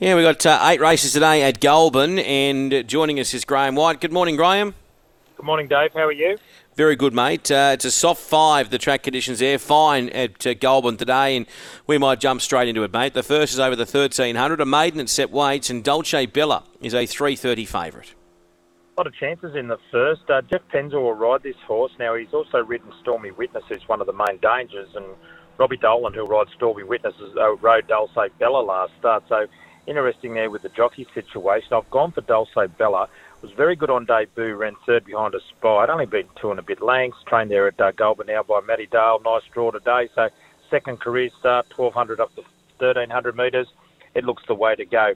Yeah, we've got uh, eight races today at Goulburn, and joining us is Graham White. Good morning, Graham. Good morning, Dave. How are you? Very good, mate. Uh, it's a soft five, the track conditions there. Fine at uh, Goulburn today, and we might jump straight into it, mate. The first is over the 1300, a maiden at set weights, and Dolce Bella is a 330 favourite. A lot of chances in the first. Uh, Jeff Penzel will ride this horse. Now, he's also ridden Stormy Witness, who's one of the main dangers, and Robbie Dolan, who rides Stormy Witness, uh, rode Dulce Bella last start. So interesting there with the jockey situation. I've gone for Dulce Bella. Was very good on debut, ran third behind a spy. I'd only been two and a bit lengths. Trained there at uh, Goulburn now by Matty Dale. Nice draw today. So second career start, 1200 up to 1300 metres. It looks the way to go.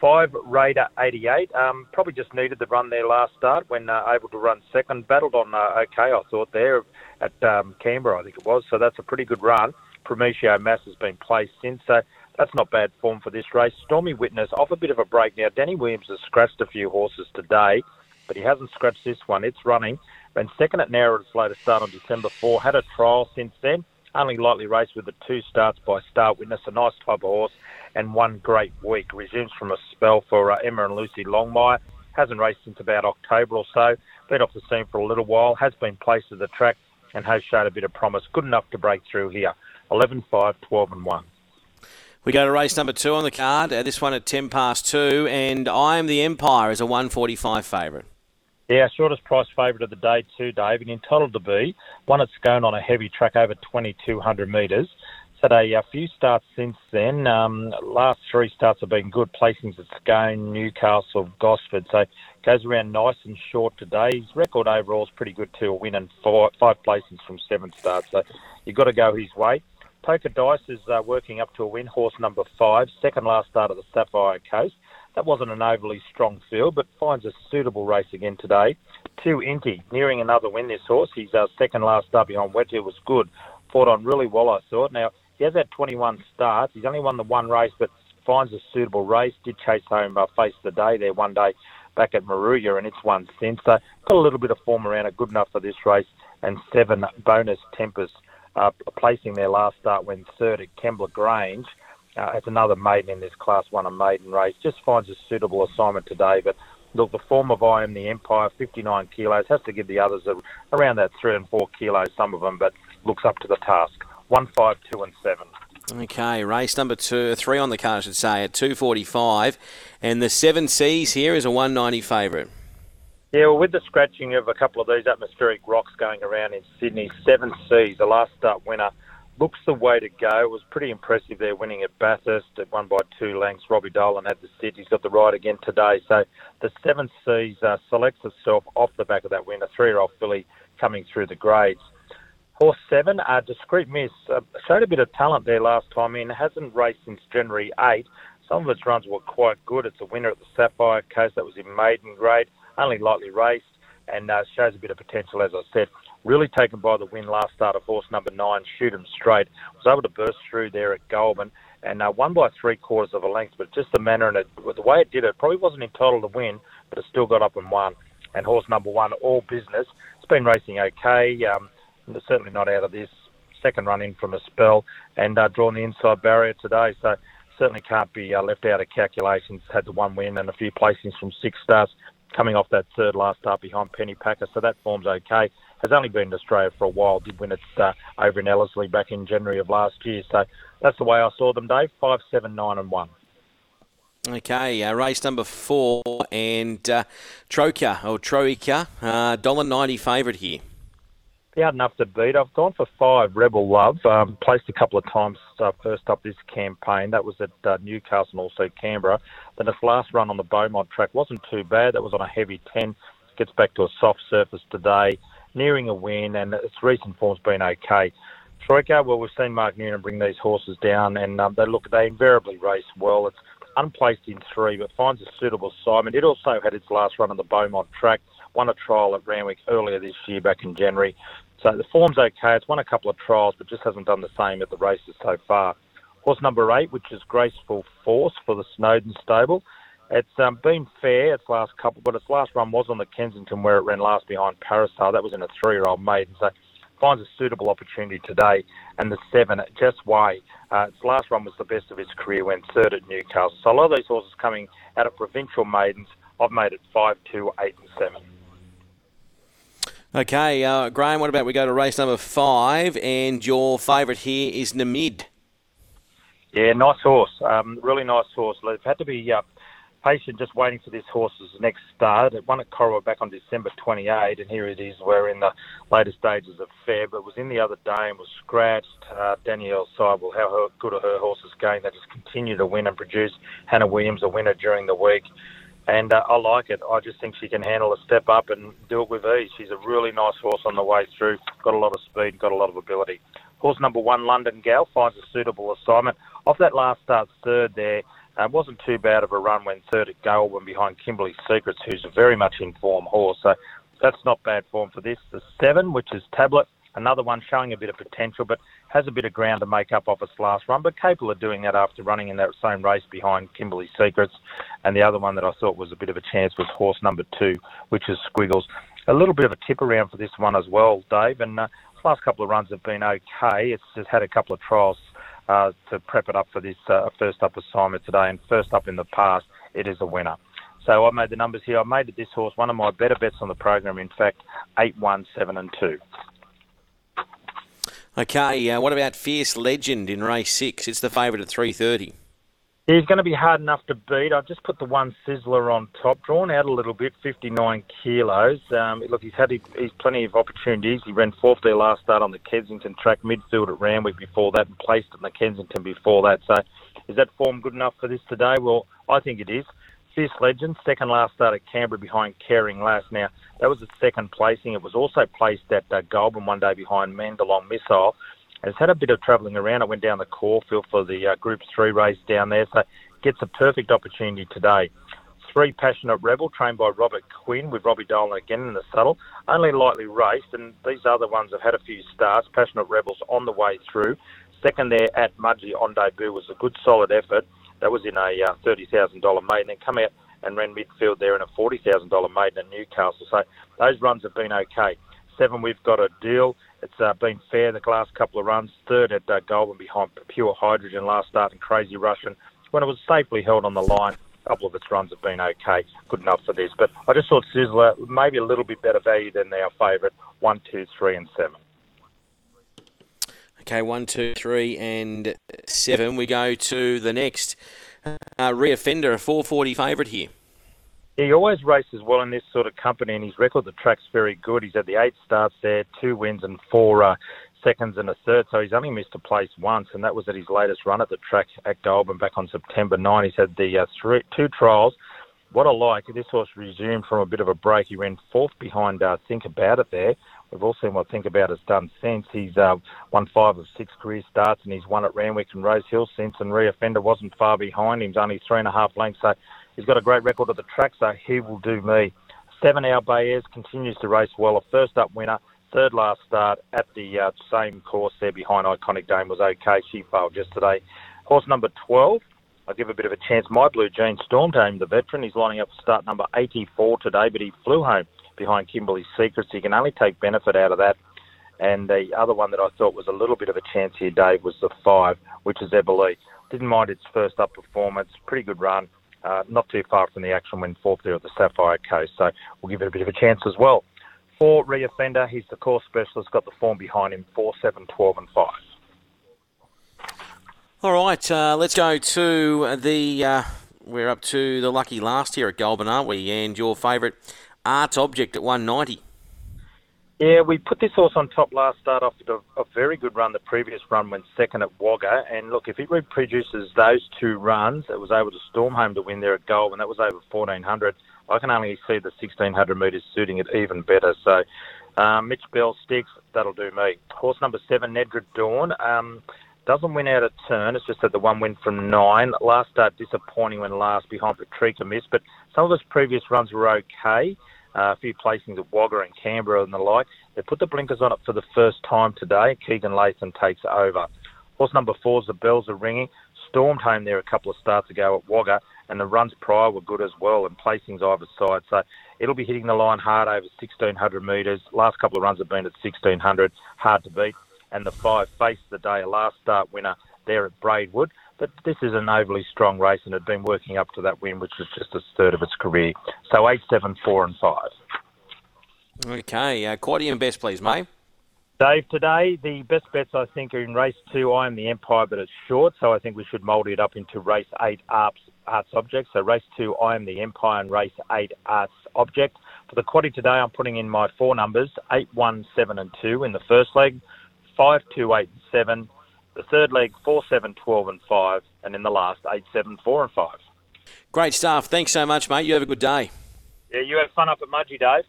Five Raider 88. Um, probably just needed the run there last start when uh, able to run second. Battled on uh, okay, I thought there at um, Canberra, I think it was. So that's a pretty good run. Prometio Mass has been placed since. So that's not bad form for this race. Stormy Witness off a bit of a break now. Danny Williams has scratched a few horses today, but he hasn't scratched this one. It's running. Been second at Nowra at its latest start on December 4. Had a trial since then. Only lightly raced with the two starts by Star Witness, a nice type of horse, and one great week. Resumes from a spell for uh, Emma and Lucy Longmire. Hasn't raced since about October or so. Been off the scene for a little while. Has been placed at the track and has shown a bit of promise. Good enough to break through here. 11, 5, 12 and 1. We go to race number two on the card. Uh, this one at 10 past two, and I am the Empire is a 145 favourite. Yeah, shortest price favourite of the day too, Dave, and entitled to be. One that's going on a heavy track over 2,200 metres. Had a, a, few starts since then. Um, last three starts have been good placings at Scone, Newcastle, Gosford. So goes around nice and short today. His record overall is pretty good too, a win and four, five placings from seven starts. So you've got to go his way. Poker Dice is uh, working up to a win. Horse number five, second last start at the Sapphire Coast. That wasn't an overly strong field, but finds a suitable race again today. Two Inti, nearing another win. This horse, his uh, second last start behind Wethill was good. Fought on really well, I thought. Now he has had 21 starts. He's only won the one race, but finds a suitable race. Did chase home uh, face the day there one day back at Moruya, and it's won since. So got a little bit of form around it, good enough for this race. And seven bonus tempers uh, placing their last start when third at Kembla Grange. Uh, as another maiden in this Class 1 and maiden race. Just finds a suitable assignment today. But look, the form of I Am the Empire, 59 kilos, has to give the others a, around that 3 and 4 kilos, some of them, but looks up to the task. 1, 5, 2 and 7. Okay, race number two, three on the card, I should say, at 245. And the Seven Seas here is a 190 favourite. Yeah, well, with the scratching of a couple of these atmospheric rocks going around in Sydney, Seven Seas, the last start winner, looks the way to go. It was pretty impressive there, winning at Bathurst at one by two lengths. Robbie Dolan had the sit. He's got the ride again today. So the Seven Seas uh, selects itself off the back of that win, a three-year-old filly coming through the grades. Horse seven, uh, discreet miss, uh, showed a bit of talent there last time in. Hasn't raced since January 8. Some of its runs were quite good. It's a winner at the Sapphire Coast. That was in maiden grade only lightly raced and uh, shows a bit of potential, as I said. Really taken by the win last start of horse number nine, Shoot 'em Straight. Was able to burst through there at Goulburn and uh, won by three quarters of a length, but just the manner and it, the way it did it, probably wasn't entitled to win, but it still got up and won. And horse number one, All Business, it's been racing okay. Um, certainly not out of this second run in from a spell and uh, drawn the inside barrier today. So certainly can't be uh, left out of calculations. Had the one win and a few placings from six starts coming off that third last start behind Penny Packer, so that form's okay. Has only been in Australia for a while. Did win it uh, over in Ellerslie back in January of last year. So that's the way I saw them, Dave. Five, seven, nine, and one. Okay, uh, race number four and uh, Troika or Troika, uh, dollar ninety favourite here hard enough to beat. I've gone for five Rebel Love. Um, placed a couple of times uh, first up this campaign. That was at uh, Newcastle and also Canberra. Then its last run on the Beaumont track wasn't too bad. That was on a heavy 10. Gets back to a soft surface today, nearing a win, and its recent form's been okay. Troika, well, we've seen Mark Newnham bring these horses down, and um, they look they invariably race well. It's unplaced in three, but finds a suitable assignment. It also had its last run on the Beaumont track, won a trial at Randwick earlier this year back in January. So the form's okay. It's won a couple of trials, but just hasn't done the same at the races so far. Horse number eight, which is Graceful Force for the Snowden stable. It's um, been fair its last couple, but its last run was on the Kensington where it ran last behind Parasol. That was in a three-year-old maiden. So finds a suitable opportunity today. And the seven, Just Way, uh, its last run was the best of its career, went third at Newcastle. So a lot of these horses coming out of provincial maidens, I've made it five, two, eight, and seven. Okay, uh, Graham, what about we go to race number five, and your favourite here is Namid. Yeah, nice horse. Um, really nice horse. They've had to be uh, patient just waiting for this horse's next start. It won at Corowa back on December 28, and here it is. We're in the later stages of Feb. It was in the other day and was scratched. Uh, Danielle Seibel, how her, good are her horses going? They just continue to win and produce. Hannah Williams, a winner during the week. And uh, I like it. I just think she can handle a step up and do it with ease. She's a really nice horse on the way through. Got a lot of speed, got a lot of ability. Horse number one, London Gal, finds a suitable assignment. Off that last start, third there, uh, wasn't too bad of a run when third at Goulburn behind Kimberley Secrets, who's a very much in form horse. So that's not bad form for this. The seven, which is Tablet, another one showing a bit of potential, but has a bit of ground to make up off its last run, but capable of doing that after running in that same race behind Kimberley Secrets. And the other one that I thought was a bit of a chance was horse number two, which is Squiggles. A little bit of a tip around for this one as well, Dave. And uh, last couple of runs have been okay. It's just had a couple of trials uh, to prep it up for this uh, first up assignment today. And first up in the past, it is a winner. So I made the numbers here. I made it this horse one of my better bets on the program. In fact, eight, one, seven, and two. Okay, uh, what about Fierce Legend in race six? It's the favourite at three thirty. He's going to be hard enough to beat. I've just put the one Sizzler on top, drawn out a little bit, 59 kilos. Um, look, he's had he's plenty of opportunities. He ran fourth there last start on the Kensington track, midfield at Randwick before that, and placed in the Kensington before that. So, is that form good enough for this today? Well, I think it is. Fierce Legend, second last start at Canberra behind Caring Last. Now, that was the second placing. It was also placed at uh, Goulburn one day behind Mandalong Missile. It's had a bit of travelling around. It went down the Caulfield for the uh, Group 3 race down there, so gets a perfect opportunity today. Three Passionate Rebel, trained by Robert Quinn, with Robbie Dolan again in the saddle. Only lightly raced, and these other ones have had a few starts. Passionate Rebels on the way through. Second there at Mudgee on debut was a good solid effort. That was in a uh, $30,000 maiden. Then come out and ran midfield there in a $40,000 maiden at Newcastle. So those runs have been okay. Seven, we've got a deal. It's uh, been fair the last couple of runs. Third at uh, Goulburn behind Pure Hydrogen last start and Crazy Russian. When it was safely held on the line, a couple of its runs have been okay, good enough for this. But I just thought Sizzler maybe a little bit better value than our favourite one, two, three, and seven. Okay, one, two, three, and seven. We go to the next. Uh, Reoffender, a 440 favourite here. He always races well in this sort of company, and his record the track's very good. He's had the eight starts there, two wins and four uh, seconds and a third, so he's only missed a place once, and that was at his latest run at the track at Goulburn back on September 9. He's had the uh, three, two trials. What I like, this horse resumed from a bit of a break. He ran fourth behind uh, Think About It there. We've all seen what Think About It's done since. He's uh, won five of six career starts, and he's won at Randwick and Rosehill since, and Reoffender wasn't far behind him. He's only three and a half lengths, so He's got a great record at the track, so he will do me. Seven Hour Baez continues to race well. A first up winner, third last start at the uh, same course there behind Iconic Dame was okay. She failed yesterday. Horse number 12, I'll give a bit of a chance. My Blue Jean Storm Home, the veteran. He's lining up for start number 84 today, but he flew home behind Kimberley Secrets. He can only take benefit out of that. And the other one that I thought was a little bit of a chance here, Dave, was the five, which is Eberle. Didn't mind its first up performance. Pretty good run uh, not too far from the action when fourth there at the Sapphire Coast. So we'll give it a bit of a chance as well. For reoffender, he's the course specialist, got the form behind him 4, 7, 12, and 5. All right, uh, let's go to the. Uh, we're up to the lucky last here at Goulburn, aren't we? And your favourite Arts Object at 190. Yeah, we put this horse on top last start off a, a very good run. The previous run went second at Wagga, and look, if it reproduces those two runs, it was able to storm home to win there at Goal, and that was over 1400. I can only see the 1600 metres suiting it even better. So, um, Mitch Bell sticks, that'll do me. Horse number seven, Nedra Dawn. Um, doesn't win out a turn. It's just that the one win from nine. Last start disappointing when last behind Patrica missed, but some of his previous runs were okay uh, a few placings at Wagga and Canberra and the like. They put the blinkers on it for the first time today. Keegan Latham takes over. Horse number four the bells are ringing. Stormed home there a couple of starts ago at Wagga, and the runs prior were good as well, and placings either side. So It'll be hitting the line hard over 1600 metres. Last couple of runs have been at 1600, hard to beat. And the five faced the day, last start winner there at Braidwood. But this is an overly strong race and had been working up to that win, which was just a third of its career. So eight, seven, four, and five. Okay, uh, Quaddy and best, please, mate. Dave, today the best bets I think are in race two. I am the Empire, but it's short, so I think we should mould it up into race eight arts, arts object. So race two, I am the Empire, and race eight arts object. For the quaddy today, I'm putting in my four numbers: eight, one, seven, and two in the first leg, five, two, eight, seven. The third leg, four, seven, 12, and five, and in the last, eight, seven, four, and five. Great stuff. Thanks so much, mate. You have a good day. Yeah, you have fun up at Mudgee, Dave.